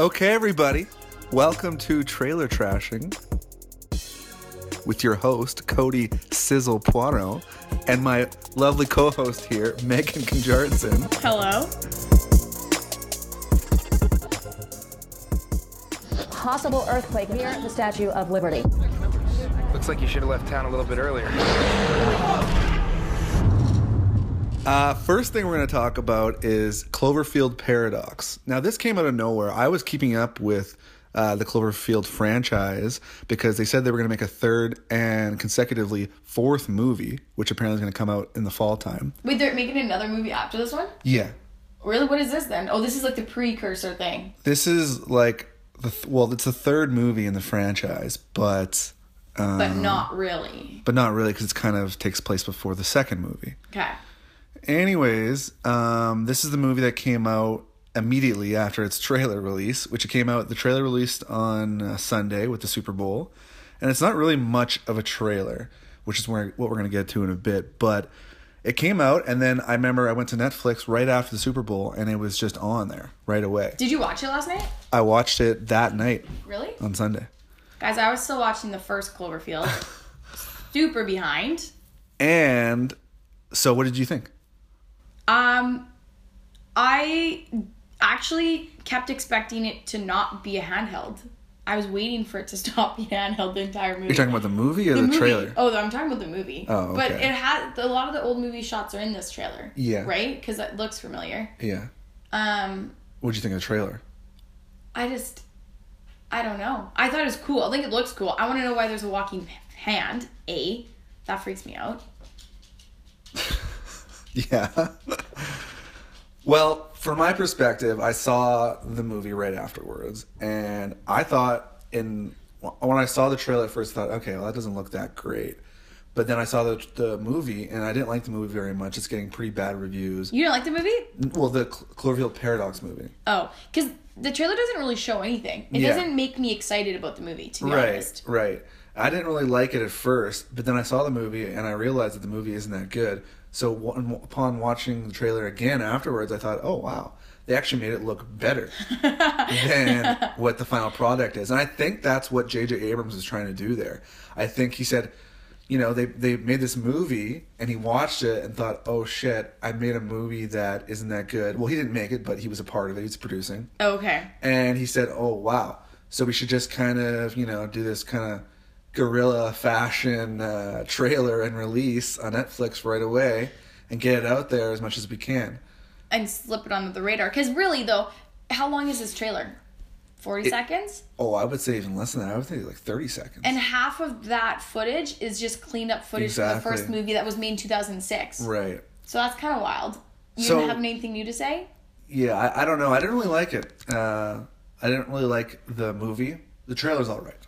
Okay, everybody, welcome to Trailer Trashing with your host, Cody Sizzle Poirot, and my lovely co host here, Megan Conjardson. Hello. Possible earthquake near the Statue of Liberty. Looks like you should have left town a little bit earlier. Uh, first thing we're going to talk about is Cloverfield Paradox. Now, this came out of nowhere. I was keeping up with uh, the Cloverfield franchise because they said they were going to make a third and consecutively fourth movie, which apparently is going to come out in the fall time. Wait, they're making another movie after this one? Yeah. Really? What is this then? Oh, this is like the precursor thing. This is like the th- well, it's the third movie in the franchise, but um, But not really. but not really because it kind of takes place before the second movie. Okay. Anyways, um, this is the movie that came out immediately after its trailer release, which it came out. The trailer released on uh, Sunday with the Super Bowl, and it's not really much of a trailer, which is where what we're gonna get to in a bit. But it came out, and then I remember I went to Netflix right after the Super Bowl, and it was just on there right away. Did you watch it last night? I watched it that night Really? on Sunday, Guys, I was still watching the first Cloverfield. Super behind. and so what did you think? Um, I actually kept expecting it to not be a handheld. I was waiting for it to stop being handheld the entire movie. You're talking about the movie or the, movie. trailer? Oh, I'm talking about the movie. Oh, But it had a lot of the old movie shots are in this trailer. Yeah. Right? Because it looks familiar. Yeah. Um, What'd you think of the trailer? I just, I don't know. I thought it was cool. I think it looks cool. I want to know why there's a walking hand. A, that freaks me out. Yeah. well, from my perspective, I saw the movie right afterwards, and I thought in when I saw the trailer at first, I thought, okay, well, that doesn't look that great. But then I saw the the movie, and I didn't like the movie very much. It's getting pretty bad reviews. You didn't like the movie? Well, the Cl- Cloverfield Paradox movie. Oh, because the trailer doesn't really show anything. It Yeah. doesn't make me excited about the movie, to be Right, honest. right. I didn't really like it at first, but then I saw the movie and I realized that the movie isn't that good. So w- upon watching the trailer again afterwards, I thought, oh wow, they actually made it look better than what the final product is. And I think that's what J.J. Abrams is trying to do there. I think he said, you know, they they made this movie and he watched it and thought, oh shit, I made a movie that isn't that good. Well, he didn't make it, but he was a part of it. He's producing Okay. and he said, "Oh wow, so we should just kind of you know do this kind of guerrilla fashion uh, trailer and release on Netflix right away and get it out there as much as we can." And slip it under the radar. Because really, though, how long is this trailer? 40 seconds? Oh, I would say even less than that. I would say like thirty seconds. And half of that footage is just cleaned up footage from the first movie that was made in 2006. right. So that's kind of wild. You So- didn't have anything new to say? Yeah, I, I don't know. I didn't really like it. Uh, I didn't really like the movie. The trailer's all right.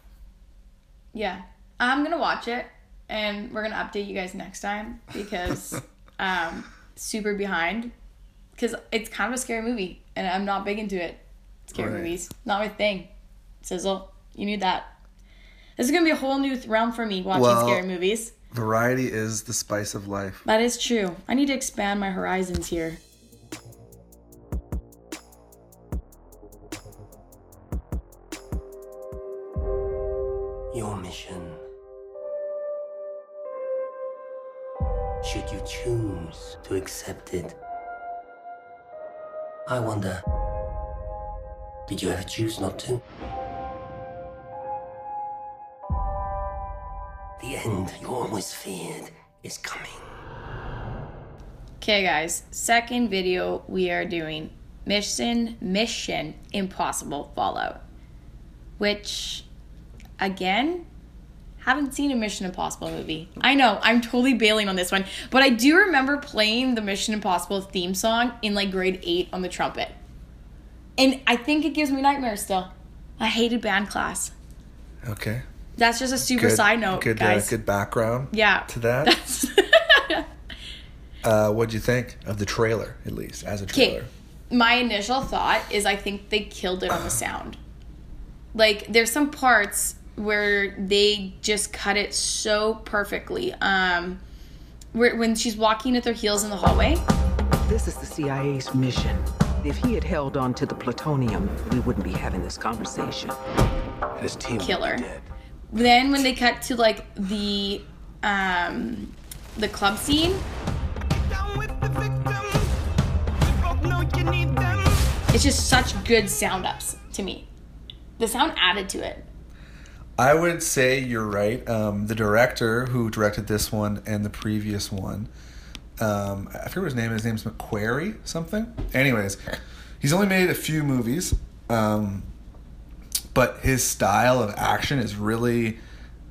Yeah. I'm going to watch it and we're going to update you guys next time because um super behind cuz it's kind of a scary movie and I'm not big into it. Scary Right. movies, not my thing. Sizzle, you need that. This is going to be a whole new realm for me watching Well- scary movies. Variety is the spice of life. That is true. I need to expand my horizons here. Accept it? I wonder, did you ever choose not to? The end you always feared is coming. Okay, guys, second video we are doing Mission Mission Impossible Fallout, which again haven't seen a Mission Impossible movie. I know I'm totally bailing on this one, but I do remember playing the Mission Impossible theme song in like grade eight on the trumpet, and I think it gives me nightmares still. I hated band class. Okay. That's just a super Good side note, Good, guys. Uh, good background. yeah. To that. Uh, what'd you think of the trailer, at least as a trailer? my initial thought is I think they killed it on the sound. Like, there's some parts where they just cut it so perfectly. Um, where when she's walking at their heels in the hallway, This is the CIA's mission If he had held on to the plutonium, we wouldn't be having this conversation. His team Killer. dead. Then when they cut to like the um the club scene, it's just such good sound ups to me. The sound added to it. I would say you're right. Um, the director who directed this one and the previous one, um, I forget his name is. His name's McQuarrie something. Anyways, he's only made a few movies, um, but his style of action is really.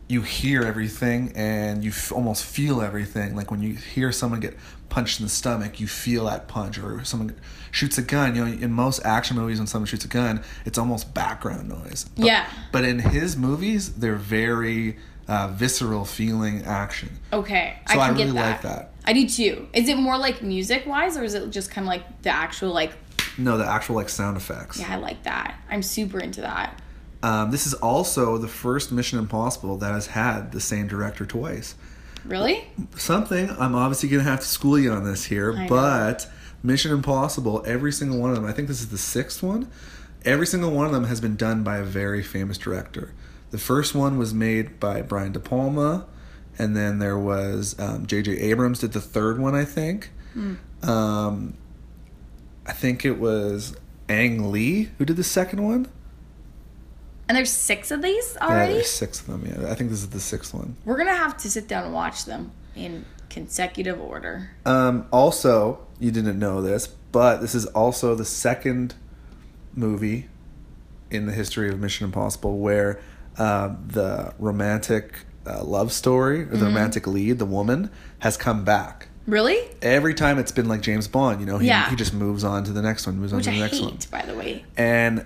You hear everything and you f- almost feel everything. Like when you hear someone get punched in the stomach, you feel that punch. Or someone shoots a gun. You know, in most action movies, when someone shoots a gun, it's almost background noise. But- Yeah. but in his movies, they're very uh, visceral feeling action. Okay, So I I can really get that. like that. I do too. Is it more like music wise, or is it just kind of like the actual like? No, the actual like sound effects. Yeah, I like that. I'm super into that. Um, this is also the first Mission Impossible that has had the same director twice. Really? Something I'm obviously gonna have to school you on this here, I know. but Mission Impossible, every single one of them. I think this is the sixth one. Every single one of them has been done by a very famous director. The first one was made by Brian De Palma, and then there was um, J.J. Abrams did the third one, I think. Hmm. Um, I think it was Ang Lee who did the second one. And there's six of these Yeah, already. there's six of them. Yeah, I think this is the sixth one. We're gonna have to sit down and watch them in consecutive order. Um, also, you didn't know this, but this is also the second movie in the history of Mission Impossible where um, the romantic uh, love story or the romantic lead, the woman, has come back. Really? Every time it's been like James Bond, you know, he, Yeah. he just moves on to the next one, moves on Which to I the next hate, one. by the way. And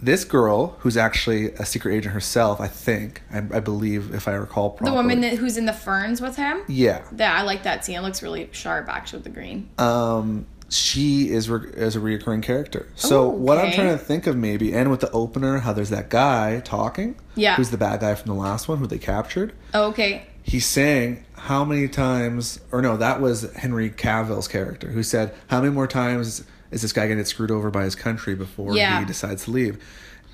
this girl, who's actually a secret agent herself, I think, I, I believe, if I recall properly. The woman that, who's in the ferns with him. yeah. Yeah, I like that scene. It looks really sharp, actually, with the green. um, she is re- is a reoccurring character. So Oh, what I'm trying to think of maybe, and with the opener, how there's that guy talking, Yeah. who's the bad guy from the last one, who they captured. Oh, okay. He's saying how many times, or no, that was Henry Cavill's character, who said how many more times is this guy going to get screwed over by his country before Yeah. he decides to leave.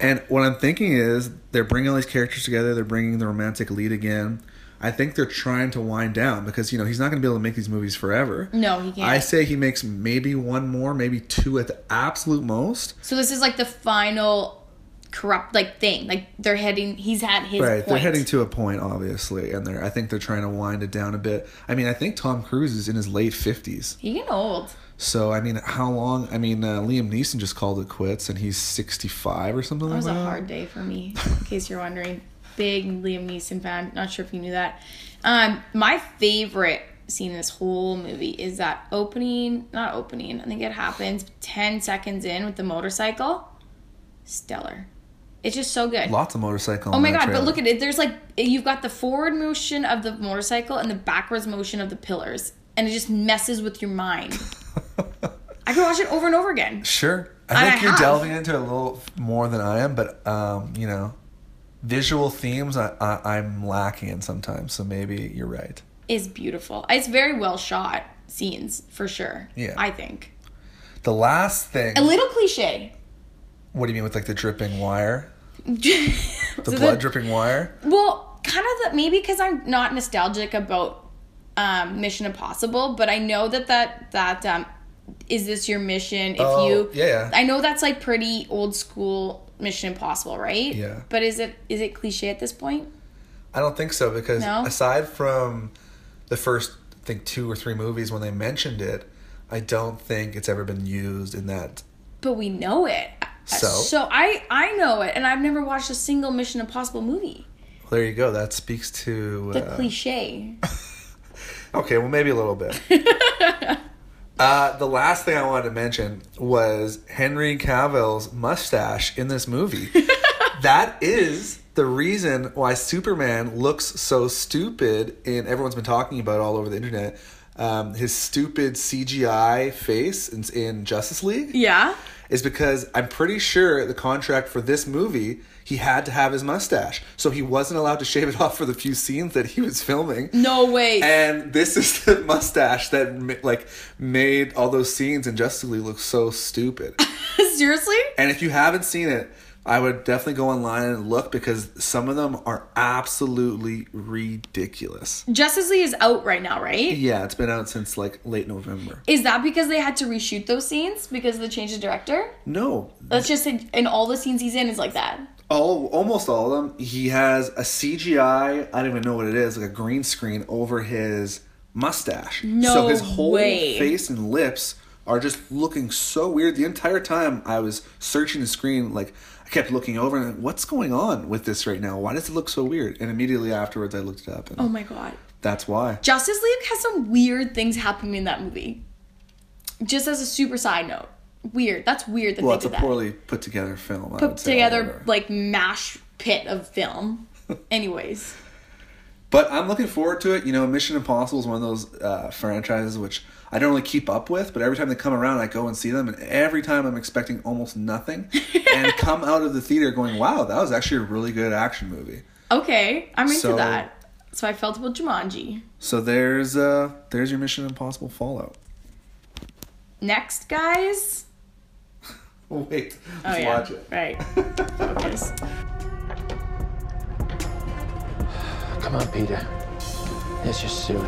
And what I'm thinking is they're bringing all these characters together. They're bringing the romantic lead again. I think they're trying to wind down because you know he's not going to be able to make these movies forever. No, he can't. I say he makes maybe one more, maybe two at the absolute most. So this is like the final corrupt like thing. Like they're heading. He's had his right, point. they're heading to a point, obviously, and they're. I think they're trying to wind it down a bit. I mean, I think Tom Cruise is in his late fifties, He getting old. So I mean, how long? I mean, uh, Liam Neeson just called it quits, and he's sixty-five or something That like was a hard day for me, in case you're wondering. Big Liam Neeson fan. Not sure if you knew that. Um, my favorite scene in this whole movie is that opening, not opening, I think it happens 10 seconds in with the motorcycle. Stellar. It's just so good. Lots of motorcycle. Oh my god, but look at it. There's like you've got the forward motion of the motorcycle and the backwards motion of the pillars. And it just messes with your mind. I could watch it over and over again. Sure, And I I think you're have. delving into it a little more than I am, but um, you know, visual themes I, I, I'm lacking in sometimes. So maybe you're right. Is beautiful. It's very well shot scenes for sure. Yeah. I think. The last thing. A little cliche. What do you mean with like the dripping wire? the The blood dripping wire? Well, kind of the, maybe because I'm not nostalgic about um, Mission Impossible, but I know that that that um, is this your mission? If Oh, you, yeah. I know that's like pretty old school Mission Impossible, right? Yeah. But is it is it cliche at this point? I don't think so because No? aside from the first, I think two or three movies when they mentioned it, I don't think it's ever been used in that. But we know it. So? so I I know it, and I've never watched a single Mission Impossible movie. Well, there you go. That speaks to. The uh, cliche. Okay, well, maybe a little bit. uh, the last thing I wanted to mention was Henry Cavill's mustache in this movie. that is the reason why Superman looks so stupid, and everyone's been talking about it all over the internet. Um, his stupid CGI face in, in Justice League Yeah. is because I'm pretty sure the contract for this movie he had to have his mustache, so he wasn't allowed to shave it off for the few scenes that he was filming. No way. And this is the mustache that like made all those scenes in Justice League look so stupid. Seriously? And if you haven't seen it, I would definitely go online and look because some of them are absolutely ridiculous. Justice League is out right now, right? Yeah, it's been out since like late November. Is that because they had to reshoot those scenes because of the change of director? No, That's just in, in all the scenes he's in is like that. all almost all of them. He has a CGI. I don't even know what it is, like a green screen over his mustache. No so his whole way. face and lips are just looking so weird. The entire time I was searching the screen, like kept looking over and what's going on with this right now? Why does it look so weird? And immediately afterwards, I looked it up, and Oh my god. that's why. Justice League has some weird things happening in that movie. Just as a super side note. Weird. That's weird that Well, it's a that. poorly put together film. Put together like mash pit of film. Anyways. But I'm looking forward to it. You know, Mission Impossible is one of those uh, franchises which I don't really keep up with, but every time they come around, I go and see them, and every time I'm expecting almost nothing, and come out of the theater going, "Wow, that was actually a really good action movie." Okay. I'm into So- that. So I felt about Jumanji. So there's uh there's your Mission Impossible Fallout. Next, guys. Oh wait, Oh let's yeah. watch it. Right. Focus. Come on, Peter. Let's just do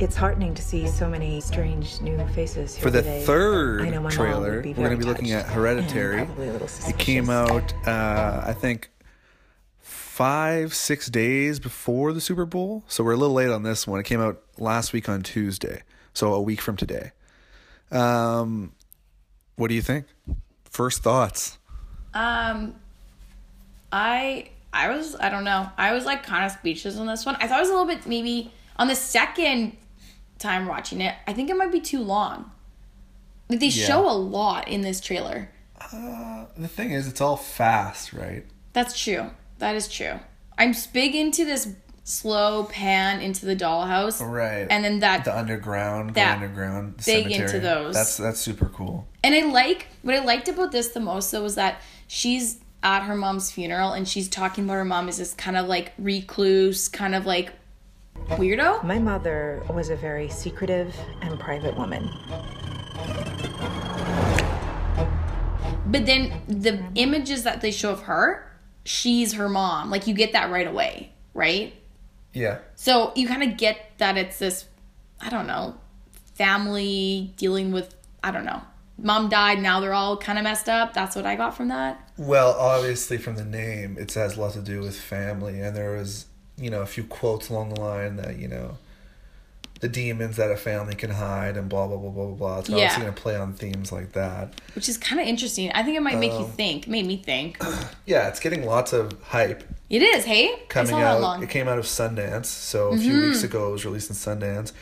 It's heartening to see so many strange new faces here For the today. third I know my mom trailer, would be we're going to be looking at Hereditary. a little It came out, uh, I think, five, six days before the Super Bowl. So we're a little late on this one. It came out last week on Tuesday, so a week from today. Um, what do you think? First thoughts. Um, I I was I don't know. I was like kind of speechless on this one. I thought it was a little bit maybe on the second time watching it. I think it might be too long. Like they Yeah. show a lot in this trailer. Uh, the thing is, it's all fast, right? That's true. That is true. I'm big into this slow pan into the dollhouse. Right. And then that the underground, that the underground, the big cemetery. into those. That's that's super cool. And I like what I liked about this the most though was that she's at her mom's funeral and she's talking about her mom as this kind of like recluse, kind of like weirdo. My mother was a very secretive and private woman. But then the images that they show of her, she's her mom. Like you get that right away, right? Yeah. So you kind of get that it's this, I don't know, family dealing with, I don't know. Mom died, now they're all kind of messed up. That's what I got from that. Well, obviously from the name, it has a lot to do with family, and there was, you know, a few quotes along the line that you know, the demons that a family can hide, and blah blah blah blah blah. blah. It's Yeah. obviously gonna play on themes like that. Which is kind of interesting. I think it might make Um, you think. Made me think. Yeah, it's getting lots of hype It is, hey? coming I saw that out. long. Mm-hmm. It came out of Sundance, so a few weeks ago it was released in Sundance,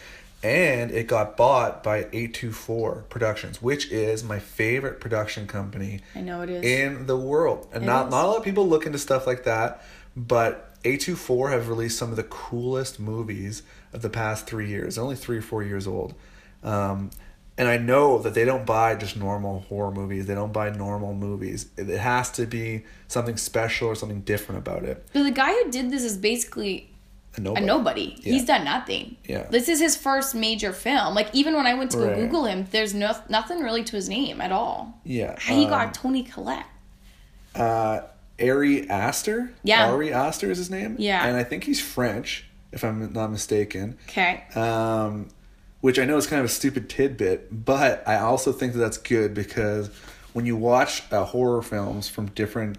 and it got bought by A24 Productions, which is my favorite production company I know it is. in the world. And not is. not a lot of people look into stuff like that, but A24 have released some of the coolest movies of the past three years. They're only three or four years old. Um, and I know that they don't buy just normal horror movies. They don't buy normal movies. It it has to be something special or something different about it. but the guy who did this is basically A a nobody. nobody. Yeah. He's done nothing. Yeah. This is his first major film. Like even when I went to go Right. Google him, there's no nothing really to his name at all. Yeah. He um, got Toni Collette. uh, Ari Aster. Yeah. Ari Aster is his name. Yeah. And I think he's French, if I'm not mistaken. Okay. um, which I know is kind of a stupid tidbit, but I also think that that's good because when you watch uh, horror films from different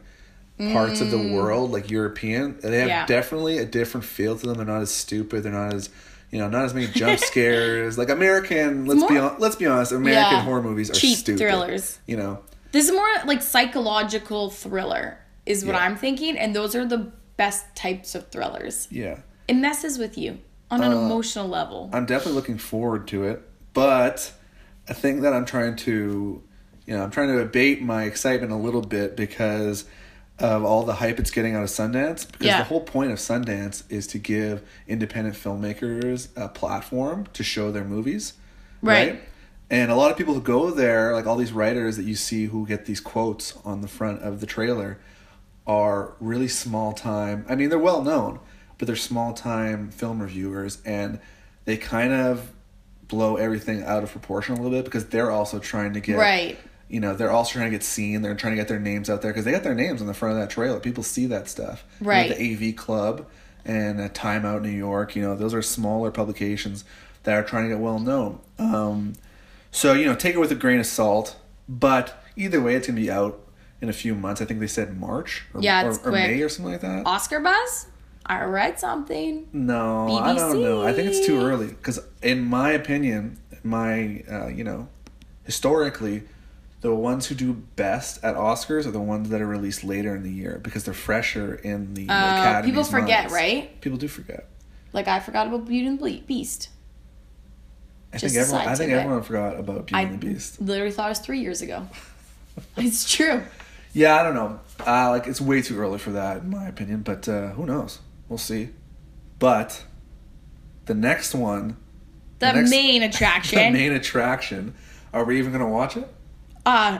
parts of the world, like European, they have Mm. Yeah. definitely a different feel to them. They're not as stupid. They're not as you know, not as many jump scares. like American, let's be on, let's be honest, American Yeah. horror movies are Cheap stupid. thrillers. You know, This is more like psychological thriller is what Yeah. I'm thinking, and those are the best types of thrillers. yeah. It messes with you on Uh, an emotional level. I'm definitely looking forward to it, but I think that I'm trying to, you know, I'm trying to abate my excitement a little bit because of all the hype it's getting out of Sundance. Because Yeah. the whole point of Sundance is to give independent filmmakers a platform to show their movies, Right. And a lot of people who go there, like all these writers that you see who get these quotes on the front of the trailer, are really small time. I mean, they're well known, but they're small time film reviewers, and they kind of blow everything out of proportion a little bit because they're also trying to get Right. You know, they're also trying to get seen. They're trying to get their names out there because they got their names on the front of that trailer. People see that stuff. You know, Right. the AV Club and uh, Time Out New York. You know, those are smaller publications that are trying to get well known. Um, so you know, take it with a grain of salt. But either way, it's gonna be out in a few months. I think they said March or, Yeah, or, or May or something like that. Oscar buzz? I read something. No, I don't know. I think it's too early because, in my opinion, my uh, you know, historically, the ones who do best at Oscars are the ones that are released later in the year because they're fresher in the academy. Uh, people forget, right? People do forget. Like I forgot about Beauty and the Beast. I Just think everyone. I think everyone forgot about Beauty I and the Beast. literally thought it was three years ago. it's true. Yeah, I don't know. Uh, like it's way too early for that, in my opinion. But uh, who knows? We'll see. But the next one, The next- main attraction, the main attraction. Are we even gonna watch it? uh,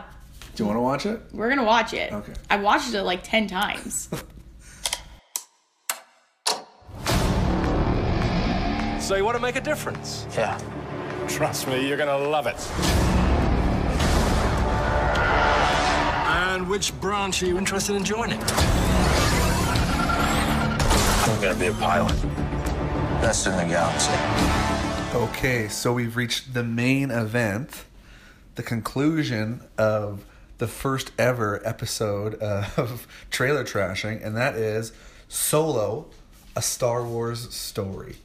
Do you want to watch it? we're gonna watch it. Okay. I watched it like ten times. So you want to make a difference? Yeah. Trust me, you're gonna love it. And which branch are you interested in joining? I'm gonna be a pilot. Best in the galaxy. Okay, so we've reached the main event, the conclusion of the first ever episode of Trailer Trashing, and that is Solo, a Star Wars story.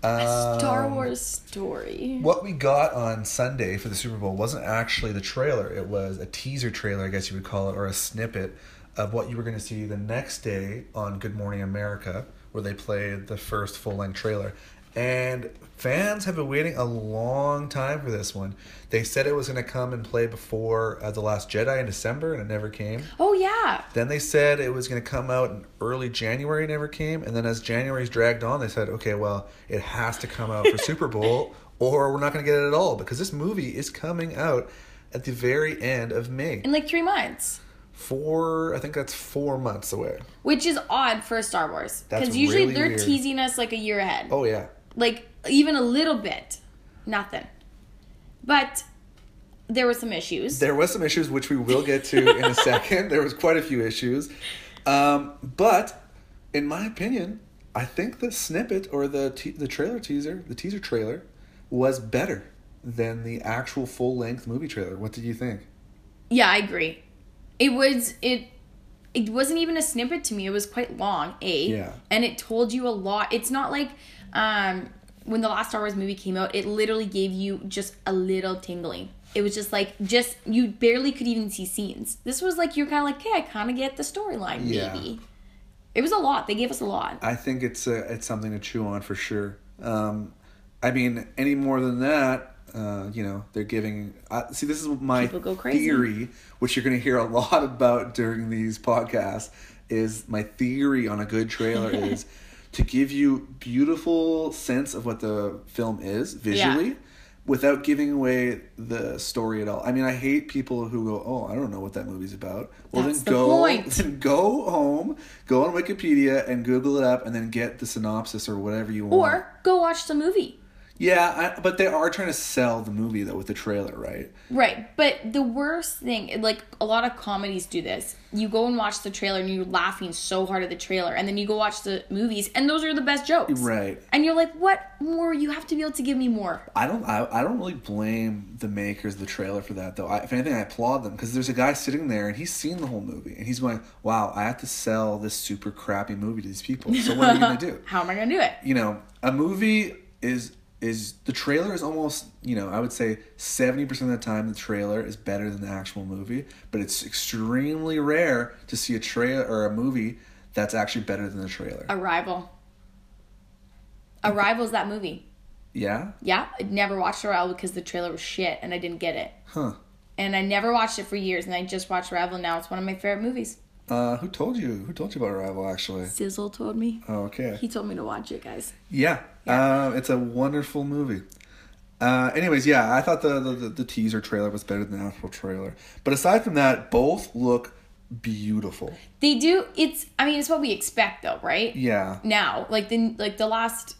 Star um, Wars story. What we got on Sunday for the Super Bowl wasn't actually the trailer, it was a teaser trailer, I guess you would call it, or a snippet of what you were going to see the next day on Good Morning America, where they played the first full length trailer. And fans have been waiting a long time for this one. They said it was going to come and play before uh, The Last Jedi in December, and it never came. Oh yeah. Then they said it was going to come out in early January, it never came. And then as January's dragged on, they said, okay, well, it has to come out for Super Bowl, or we're not going to get it at all because this movie is coming out at the very end of May. In like three months. Four, I think that's four months away. Which is odd for Star Wars. Because usually really they're weird. teasing us like a year ahead. Oh, yeah. Like even a little bit. Nothing. But there were some issues. There was some issues which we will get to in a second. There was quite a few issues, um, but in my opinion, I think the snippet or the te- the trailer teaser, the teaser trailer, was better than the actual full length movie trailer. What did you think? Yeah, I agree. It was it it wasn't even a snippet to me. It was quite long, A. Yeah. And it told you a lot. It's not like um when the last Star Wars movie came out, it literally gave you just a little tingling. It was just like just you barely could even see scenes. This was like you're kind of like, "Okay, I kind of get the storyline, Yeah. maybe." It was a lot. They gave us a lot. I think it's a, it's something to chew on for sure. Um, I mean, any more than that, uh, you know, they're giving. Uh, see, this is my theory, which you're going to hear a lot about during these podcasts. Is my theory on a good trailer is to give you beautiful sense of what the film is visually. Yeah. Without giving away the story at all. I mean, I hate people who go, "Oh, I don't know what that movie's about." Well, That's then the go, point. then go home, go on Wikipedia and Google it up, and then get the synopsis or whatever you want. Or go watch the movie. Yeah, I, but they are trying to sell the movie though with the trailer, right? Right, but the worst thing, like a lot of comedies do this. You go and watch the trailer and you're laughing so hard at the trailer, and then you go watch the movies, and those are the best jokes. Right. And you're like, what more? You have to be able to give me more. I don't. I, I don't really blame the makers of the trailer for that though. I, if anything, I applaud them because there's a guy sitting there and he's seen the whole movie and he's going, "Wow, I have to sell this super crappy movie to these people. So what are you gonna do?" How am I going to do it? you know, a movie is is the trailer is almost you know I would say seventy percent of the time the trailer is better than the actual movie, but it's extremely rare to see a trailer or a movie that's actually better than the trailer. Arrival. Arrival's that movie. yeah, Yeah, I never watched Arrival because the trailer was shit and I didn't get it. huh? And I never watched it for years, and I just watched Arrival. Now it's one of my favorite movies. Uh, who told you? Who told you about Arrival? Actually, Sizzle told me. oh, okay. He told me to watch it, guys. Yeah, Uh, it's a wonderful movie. Uh, anyways, yeah, I thought the, the the teaser trailer was better than the actual trailer. But aside from that, both look beautiful. They do. It's. I mean, it's what we expect, though, right? Yeah. Now, like the like the last,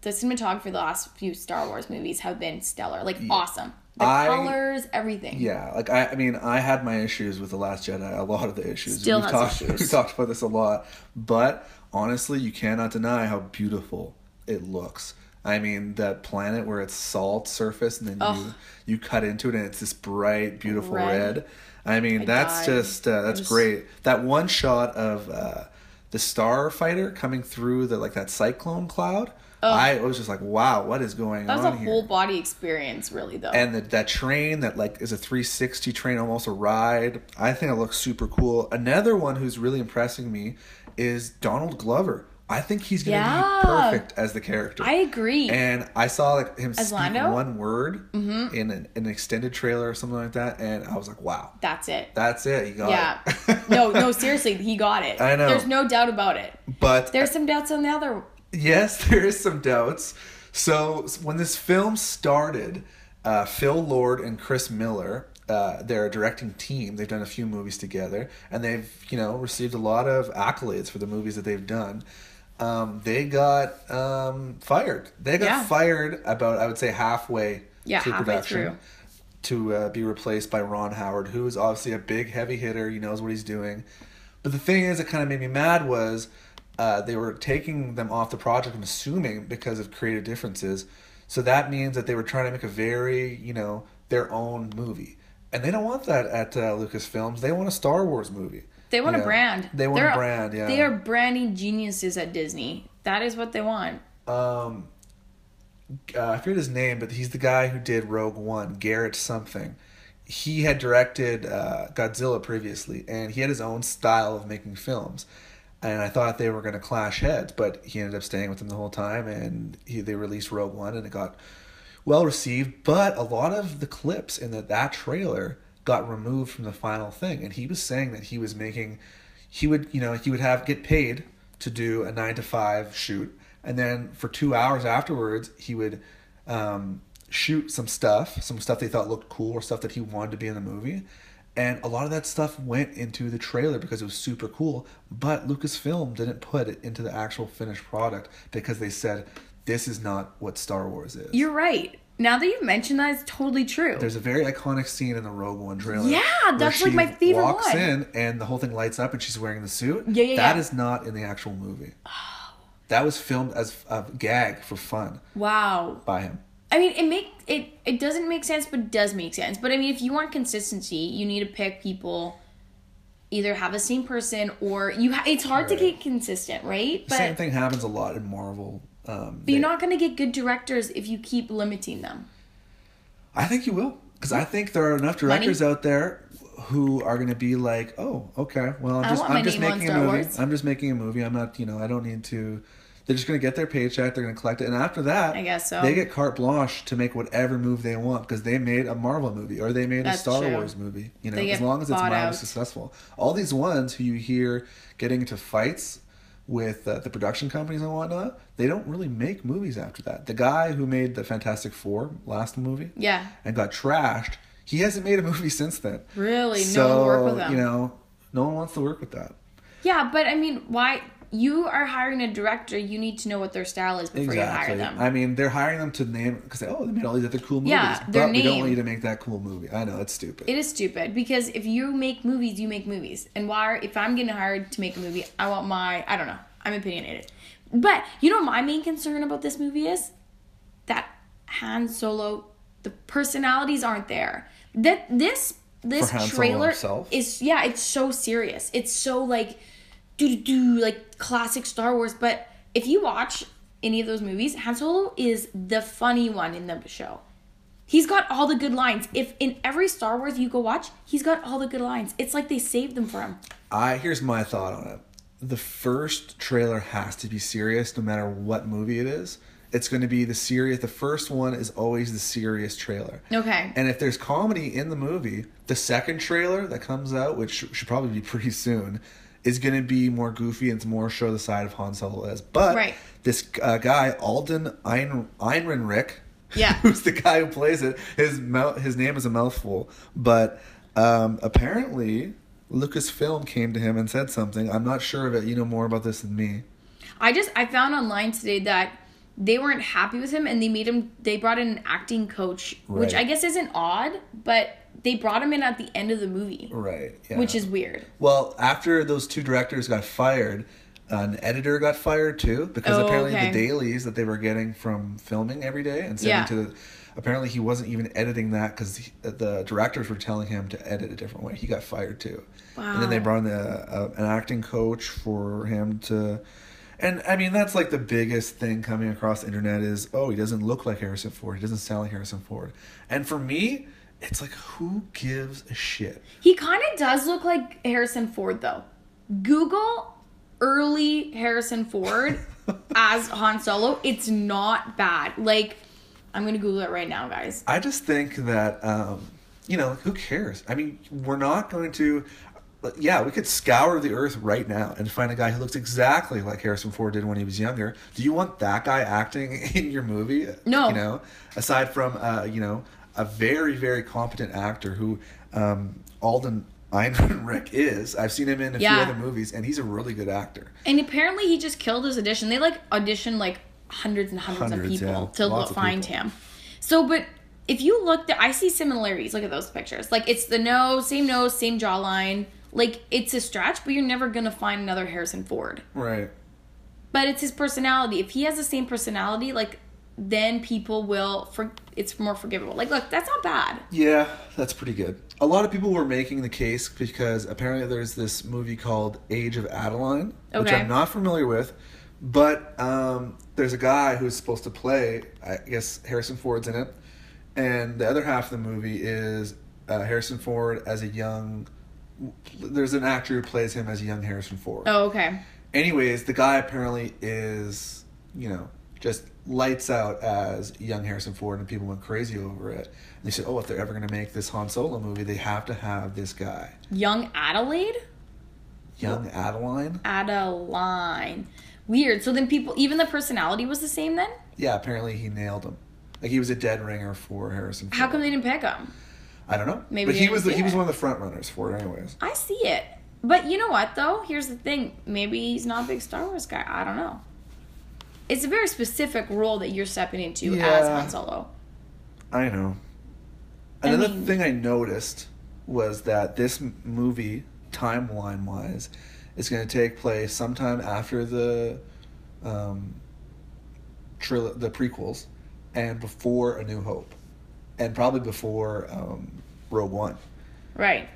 the cinematography the last few Star Wars movies have been stellar. Like awesome. The I- colors, everything. Yeah, like I, I mean, I had my issues with the Last Jedi. A lot of the issues. Still we've talked, issues. We've talked about this a lot, but honestly, you cannot deny how beautiful it looks. I mean, that planet where it's salt surface, and then you you cut into it, and it's this bright, beautiful Red. red. I mean, that's died. just uh, that's was- great. That one shot of uh, the starfighter coming through the like that cyclone cloud. I was just like, wow, what is going on? That was on a here? whole body experience, really, though. and the, that train that like is a 360 train almost a ride i think it looks super cool another one who's really impressing me is donald glover i think he's gonna Yeah. be perfect as the character I agree. and i saw like him As speak Lando? Mm-hmm. one word in an, an extended trailer or something like that and i was like wow That's it. that's it you got yeah. it no, no, seriously, he got it. I know. There's no doubt about it. but There's some doubts on the other. Yes, there is some doubts. So when this film started, uh, Phil Lord and Chris Miller, uh, they're a directing team. They've done a few movies together, and they've you know received a lot of accolades for the movies that they've done. Um, they got um, fired. They got Yeah. fired about I would say halfway Yeah, through halfway production to uh, be replaced by Ron Howard, who is obviously a big heavy hitter. He knows what he's doing. But the thing is, that kind of made me mad was uh, they were taking them off the project. I'm assuming because of creative differences. So that means that they were trying to make a very, you know, their own movie, and they don't want that at uh, Lucasfilms. They want a Star Wars movie. They want you a brand. They want They're- a brand. Yeah. They are branding geniuses at Disney. That is what they want. um, uh, I forget his name, but he's the guy who did Rogue One, Garrett something. He had directed uh, Godzilla previously, and he had his own style of making films. And I thought they were going to clash heads, but he ended up staying with them the whole time, and he, they released Rogue One, and it got well received. But a lot of the clips in the, that trailer got removed from the final thing, and he was saying that he was making, he would you know he would have get paid to do a nine to five shoot, and then for two hours afterwards he would um, shoot some stuff, some stuff they thought looked cool or stuff that he wanted to be in the movie. And a lot of that stuff went into the trailer because it was super cool, but Lucasfilm didn't put it into the actual finished product because they said this is not what Star Wars is. You're right. Now that you mention that, it's totally true. There's a very iconic scene in the Rogue One trailer. Yeah, that's, like, my favorite walks one. in and the whole thing lights up and she's wearing the suit. Yeah, yeah, That yeah. is not in the actual movie. Oh. That was filmed as a gag for fun wow. by him. I mean, it make it it doesn't make sense, but it does make sense. But I mean, if you want consistency, you need to pick people. Either have the same person, or you. Ha- it's hard to get consistent, right? But same thing happens a lot in Marvel. Um, but you're not going to get good directors if you keep limiting them. I think you will, because I think there are enough directors out there who are going to be like, "Oh, okay, well, I'm just, I'm just making a movie. Wars." I'm just making a movie. I'm not, you know, I don't need to." They're just going to get their paycheck. They're going to collect it, and after that, I guess so. They get carte blanche to make whatever move they want because they made a Marvel movie or they made That's a Star true. Wars movie. You know, as long as it's mildly successful. All these ones who you hear getting into fights with uh, the production companies and whatnot, they don't really make movies after that. The guy who made the Fantastic Four last movie, Yeah. and got trashed. He hasn't made a movie since then. Really? No so, one work with him. You know, no one wants to work with that. Yeah, but I mean, why? You are hiring a director. You need to know what their style is before you hire them. I mean, they're hiring them to name because oh, they made all these other cool movies. Yeah, but their we don't want you to make that cool movie. I know it's stupid. It is stupid because if you make movies, you make movies. And why? If I'm getting hired to make a movie, I want my. I don't know. I'm opinionated. But you know, what my main concern about this movie is that Han Solo, the personalities aren't there. That this this For Han Solo trailer is yeah, it's so serious. It's so like do do do like classic Star Wars. But if you watch any of those movies, Han Solo is the funny one in the show. He's got all the good lines. If in every Star Wars you go watch, he's got all the good lines. It's like they saved them for him. I here's my thought on it. The first trailer has to be serious, no matter what movie it is. It's going to be the serious. The first one is always the serious trailer. Okay. And if there's comedy in the movie, the second trailer that comes out, which should probably be pretty soon, is going to be more goofy and more show the side of Han Solo as. But Right. this uh, guy Alden Ein- Ehrenreich, Yeah. who's the guy who plays it, his mouth, his name is a mouthful, but um, apparently Lucasfilm came to him and said something. I'm not sure of it. You know more about this than me. I just I found online today that they weren't happy with him and they made him they brought in an acting coach, which I guess isn't odd, but they brought him in at the end of the movie, Right. Yeah. which is weird. Well, after those two directors got fired, an editor got fired too because Oh, apparently okay. the dailies that they were getting from filming every day and sending Yeah. to the apparently he wasn't even editing that because the directors were telling him to edit a different way. He got fired too, and then they brought in the, uh, an acting coach for him to. And I mean that's like the biggest thing coming across the internet is oh he doesn't look like Harrison Ford he doesn't sound like Harrison Ford and for me it's like who gives a shit He kind of does look like Harrison Ford though. Google early Harrison Ford as Han Solo. It's not bad. Like I'm gonna Google it right now, guys. I just think that um, you know who cares? I mean, we're not going to. Yeah, we could scour the earth right now and find a guy who looks exactly like Harrison Ford did when he was younger. Do you want that guy acting in your movie? No. You know, aside from uh, you know a very very competent actor who um, Alden Ehrenreich is. I've seen him in a Yeah. few other movies, and he's a really good actor. And apparently he just killed his audition. They like auditioned like hundreds and hundreds, Hundreds, of people yeah. to Lots find people. him. So, but if you look, I see similarities. Look at those pictures. Like it's the nose, same nose, same jawline. Like it's a stretch, but you're never gonna find another Harrison Ford. Right. But it's his personality. If he has the same personality, like then people will for it's more forgivable. Like, look, that's not bad. Yeah, that's pretty good. A lot of people were making the case because apparently there's this movie called Age of Adaline, which I'm not familiar with, but um, there's a guy who's supposed to play, I guess Harrison Ford's in it, and the other half of the movie is uh, Harrison Ford as a young. There's an actor who plays him as young Harrison Ford. Oh, okay. Anyways, the guy apparently is, you know, just lights out as young Harrison Ford, and people went crazy over it. And they said, oh, if they're ever going to make this Han Solo movie, they have to have this guy, Young Adelaide? young Adaline. Adaline. Weird. So then people even the personality was the same then? Yeah, apparently he nailed him. Like he was a dead ringer for Harrison. Ford. How come they didn't pick him? I don't know. Maybe but he was the, he was one of the front runners for it, anyways. I see it. But you know what though? Here's the thing. Maybe he's not a big Star Wars guy. I don't know. It's a very specific role that you're stepping into as Yeah. Han Solo. I know. I Another mean- thing I noticed was that this movie, timeline wise, is going to take place sometime after the um, tril- the prequels and before A New Hope, and probably before um, Rogue One. Right.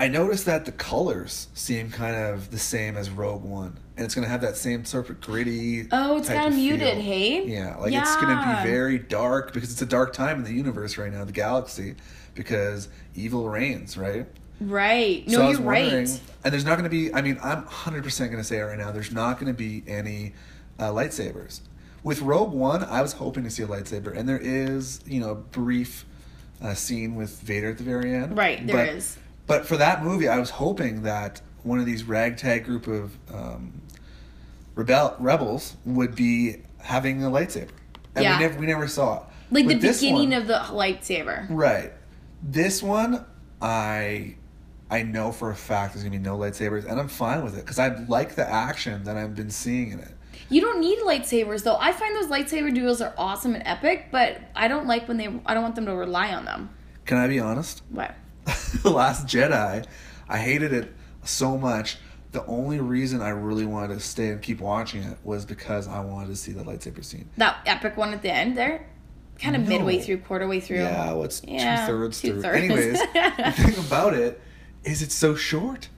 I noticed that the colors seem kind of the same as Rogue One, and it's going to have that same sort of gritty. Oh, it's type kinda muted, hey? Yeah, like it's going to be very dark because it's a dark time in the universe right now, the galaxy, because evil reigns, right? Right. No, So you're right. And there's not going to be. I mean, I'm 100 percent going to say it right now. There's not going to be any uh, lightsabers. With Rogue One, I was hoping to see a lightsaber, and there is, you know, brief uh, scene with Vader at the very end. Right, there but, is. But for that movie, I was hoping that one of these ragtag group of um, rebel rebels would be having a lightsaber, and Yeah. we never we never saw it. Like With the beginning one- of the lightsaber. Right. This one, I I know for a fact there's gonna be no lightsabers, and I'm fine with it because I like the action that I've been seeing in it. You don't need lightsabers though. I find those lightsaber duels are awesome and epic, but I don't like when they I don't want them to rely on them. Can I be honest? What? the Last Jedi, I hated it so much. The only reason I really wanted to stay and keep watching it was because I wanted to see the lightsaber scene. That epic one at the end there? Kind of No. midway through, quarter way through. Yeah, what's Yeah, two thirds through? two-thirds. Anyways, the thing about it is it's so short.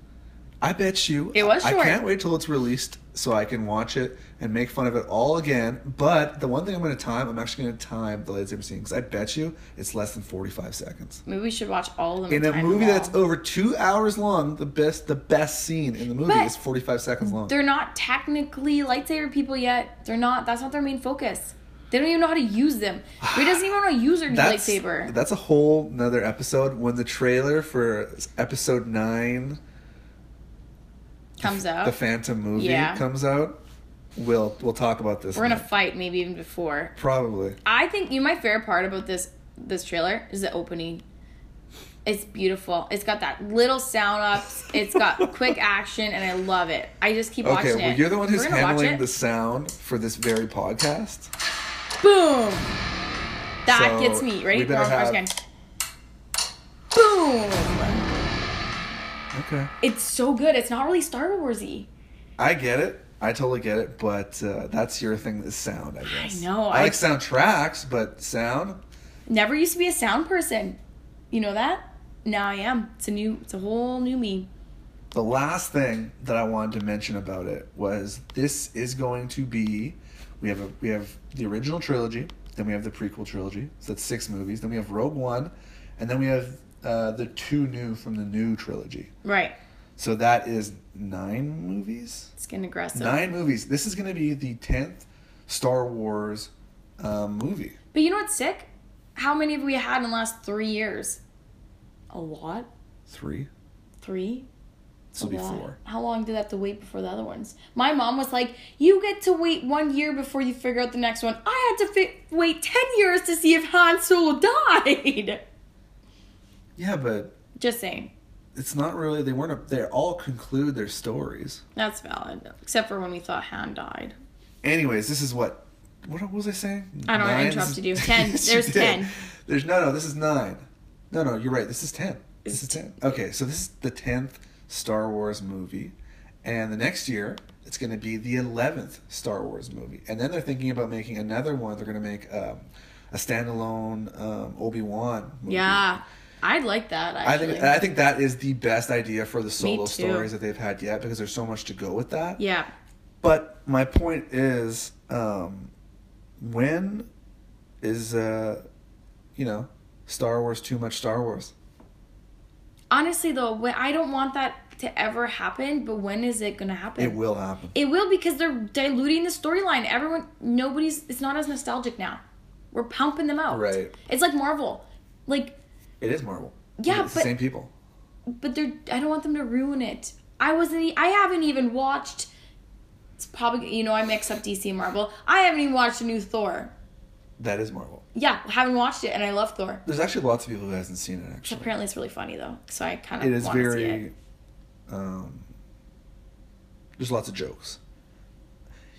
I bet you It was short. I can't wait till it's released so I can watch it and make fun of it all again. But the one thing I'm going to time, I'm actually going to time the lightsaber scene because I bet you it's less than 45 seconds. Maybe we should watch all of them. In a movie that's over two hours long, the best the best scene in the movie But is 45 seconds long. They're not technically lightsaber people yet. They're not. That's not their main focus. They don't even know how to use them. Rey doesn't even know how to use their That's, lightsaber. that's a whole another episode. When the trailer for episode nine Comes out. the Phantom movie Yeah. comes out, we'll we'll talk about this. We're gonna fight maybe even before. probably. I think you know my favorite part about this this trailer is the opening. It's beautiful. It's got that little sound ups. It's got quick action, and I love it. I just keep Okay, watching well, it. Okay, well you're the one who's We're gonna watch handling the sound for this very podcast. Boom. That So, gets me. Ready? we better We're have- Okay. It's so good. It's not really Star Warsy. I get it. I totally get it, but uh, that's your thing is sound, I guess. I know, I, I- like soundtracks, but sound. Never used to be a sound person. You know that? Now I am. It's a new. It's a whole new me. The last thing that I wanted to mention about it was this is going to be we have a we have the original trilogy, then we have the prequel trilogy. So that's six movies. Then we have Rogue One, and then we have uh, the two new from the new trilogy. Right. So that is nine movies. It's getting aggressive. Nine movies. This is going to be the tenth Star Wars um, movie. But you know what's sick? How many have we had in the last three years? A lot. Three. Three. This will be four. How long did I have to wait before the other ones? My mom was like, "You get to wait one year before you figure out the next one." I had to fi- wait ten years to see if Han Solo died. Yeah, but Just saying. it's not really. They weren't. A, they all conclude their stories. That's valid. Except for when we thought Han died. Anyways, this is what. What was I saying? I don't know, I interrupted you. Ten. Yes, There's ten. There's no, no. This is nine. No, no. You're right. This is ten. This is ten. Okay, so this is the tenth Star Wars movie, and the next year it's going to be the eleventh Star Wars movie, and then they're thinking about making another one. They're going to make um, a standalone um, Obi Wan. Yeah, I'd like that. I Actually. think I think that is the best idea for the solo stories that they've had yet because there's so much to go with that. yeah. But my point is, um, when is uh, you know, Star Wars too much Star Wars? Honestly, though, when, I don't want that to ever happen. But when is it gonna happen? It will happen. It will because they're diluting the storyline. Everyone, nobody's. It's not as nostalgic now. We're pumping them out. Right. It's like Marvel, like, It is Marvel. Yeah, it's the but- same people. but they're. I don't want them to ruin it. I wasn't. I haven't even watched. It's probably you know I mix up DC and Marvel. I haven't even watched a new Thor. That is Marvel. Yeah, I haven't watched it, and I love Thor. There's actually lots of people who hasn't seen it. Actually, Apparently, it's really funny though, so I kind of it is very. it. Um, there's lots of jokes.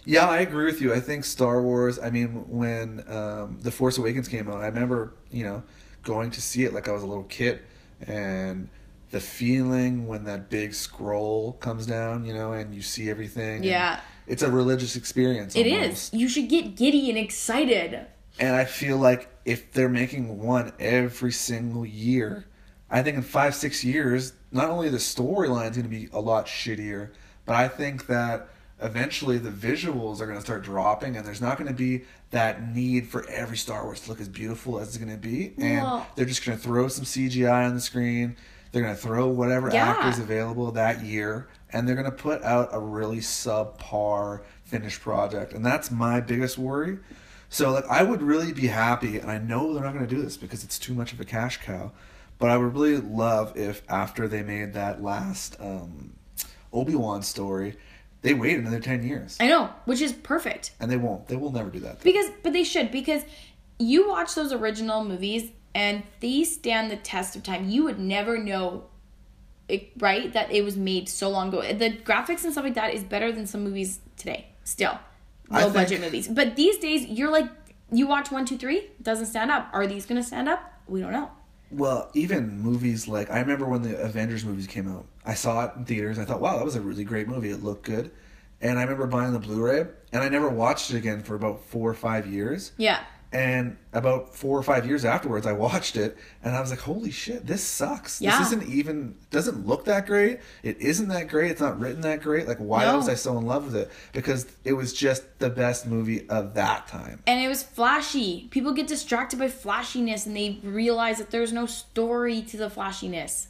Yeah, I agree with you. I think Star Wars. I mean, when um, the Force Awakens came out, I remember you know going to see it like I was a little kid, and the feeling when that big scroll comes down, you know, and you see everything. Yeah. it's a religious experience. It is. almost. You should get giddy and excited. And I feel like if they're making one every single year, I think in five, six years, not only the storyline's going to be a lot shittier, but I think that eventually the visuals are going to start dropping and there's not going to be that need for every Star Wars to look as beautiful as it's going to be. And they're just going to throw some CGI on the screen. They're going to throw whatever Yeah. actors available that year and they're going to put out a really subpar finished project. And that's my biggest worry. So like I would really be happy, and I know they're not going to do this because it's too much of a cash cow. But I would really love if after they made that last um, Obi Wan story, they wait another ten years, I know, which is perfect. and they won't. They will never do that. Because, but they should because you watch those original movies and they stand the test of time. You would never know, it, right, that it was made so long ago. The graphics and stuff like that is better than some movies today. Still, low budget movies. But these days, you're like, you watch one, two, three, it doesn't stand up. Are these gonna stand up? We don't know. Well, even movies like I remember when the Avengers movies came out. I saw it in theaters. I thought, wow, that was a really great movie. It looked good, and I remember buying the Blu-ray, and I never watched it again for about four or five years. Yeah. And about four or five years afterwards, I watched it and I was like, "Holy shit, this sucks! Yeah. This isn't even doesn't look that great. It isn't that great. It's not written that great. Like, why No. was I so in love with it? Because it was just the best movie of that time. And it was flashy. People get distracted by flashiness and they realize that there's no story to the flashiness.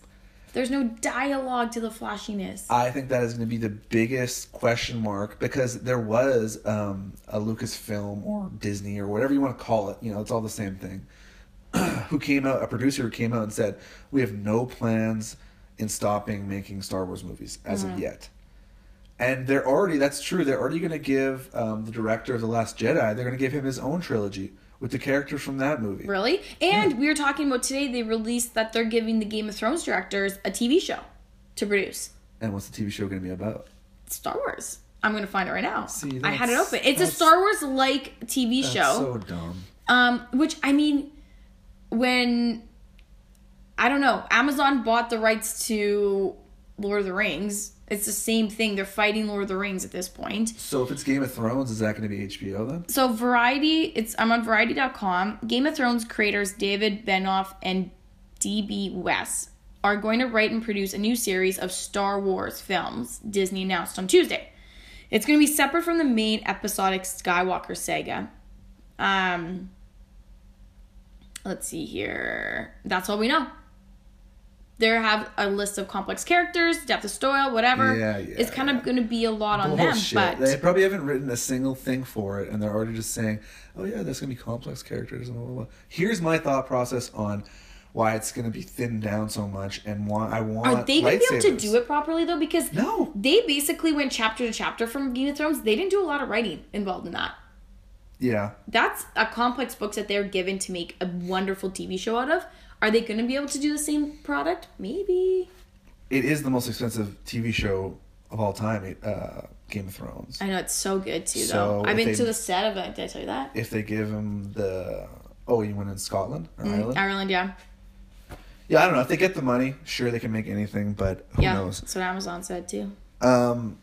There's no dialogue to the flashiness. I think that is going to be the biggest question mark because there was um, a Lucasfilm or Disney or whatever you want to call it. You know, it's all the same thing. who came out, a producer who came out and said, "We have no plans in stopping making Star Wars movies as of yet." And they're already, that's true, they're already going to give um, the director of The Last Jedi, they're going to give him his own trilogy with the characters from that movie. Really? And we were talking about today, they released that they're giving the Game of Thrones directors a TV show to produce. And what's the TV show going to be about? Star Wars. I'm going to find it right now. See, I had it open. It's a Star Wars like TV That's show. so dumb. Um, which I mean, when I don't know, Amazon bought the rights to Lord of the Rings. It's the same thing. They're fighting Lord of the Rings at this point. So if it's Game of Thrones, is that going to be HBO then? So Variety, it's I'm on Variety.com. Game of Thrones creators David Benioff and DB Weiss are going to write and produce a new series of Star Wars films. Disney announced on Tuesday. It's going to be separate from the main episodic Skywalker saga. Um, let's see here. That's all we know. They have a list of complex characters, depth of story, whatever. Yeah, yeah, It's kind of going to be a lot on them, but they probably haven't written a single thing for it, and they're already just saying, "Oh yeah, there's gonna be complex characters." And blah, blah, blah. Here's my thought process on why it's gonna be thinned down so much, and why I want. Are they going to be able to do it properly though? Because No. they basically went chapter to chapter from Game of Thrones. They didn't do a lot of writing involved in that. Yeah, That's a complex book that they're given to make a wonderful TV show out of. Are they going to be able to do the same product? Maybe. it is the most expensive TV show of all time. Uh, Game of Thrones. I know it's so good too, So, though. I've been they- to the set of it. Did I tell you that? If they give him the oh, you went in Scotland or Ireland? Ireland, yeah, Yeah, I don't know. If they get the money, sure they can make anything, but who yeah. knows? That's what Amazon said too. Um,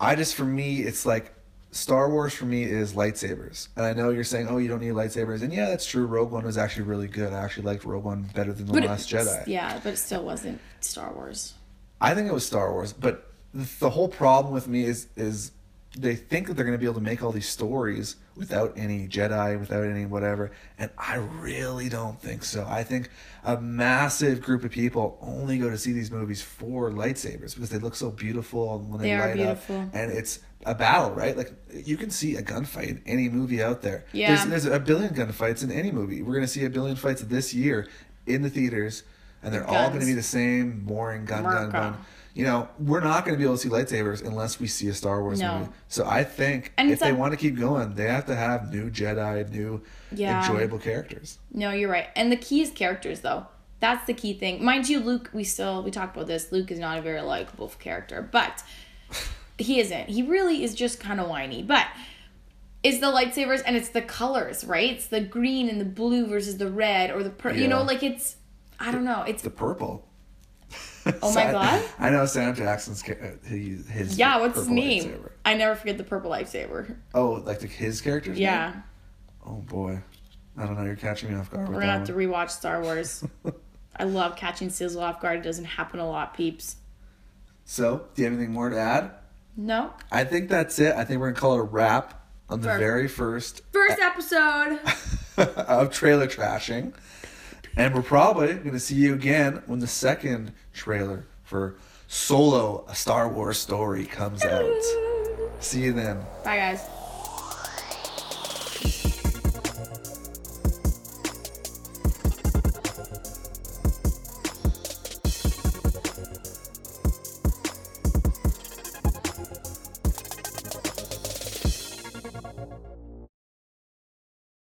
I just for me, it's like Star Wars for me is lightsabers, and I know you're saying, oh, you don't need lightsabers, and yeah, that's true. Rogue One was actually really good. I actually liked Rogue One better than the But Last Jedi. yeah, but it still wasn't Star Wars. I think it was Star Wars, but the, the whole problem with me is is they think that they're going to be able to make all these stories without any Jedi, without any whatever, and I really don't think so. I think a massive group of people only go to see these movies for lightsabers because they look so beautiful when they, They light beautiful. up, and it's a battle, right? Like you can see a gunfight in any movie out there. Yeah. There's, there's a billion gunfights in any movie. We're going to see a billion fights this year in the theaters, and they're all going to be the same boring gun, gun, gun. You know, we're not going to be able to see lightsabers unless we see a Star Wars No. movie. So I think And if they want to keep going, they have to have new Jedi, new Yeah. enjoyable characters. No, you're right. And the key is characters, though. That's the key thing. Mind you, Luke, we still we talked about this. Luke is not a very likable character, but he isn't. He really is just kind of whiny. But it's the lightsabers and it's the colors, right? It's the green and the blue versus the red or the pur- you know, like it's I don't know. It's The purple. Oh my God. I know Sam Jackson's ca- uh, his yeah. What's his name? lightsaber. I never forget the purple lightsaber. Oh, like the, his character's Yeah, name? Oh boy, I don't know. You're catching me off guard. we're gonna have to one. rewatch Star Wars. I love catching Sizzle off guard. It doesn't happen a lot, peeps. So, do you have anything more to add? No. I think that's it. I think we're gonna call it a wrap on the Perfect. very first First episode. of trailer trashing. And we're probably going to see you again when the second trailer for Solo, a Star Wars story, comes out. See you then. Bye, guys.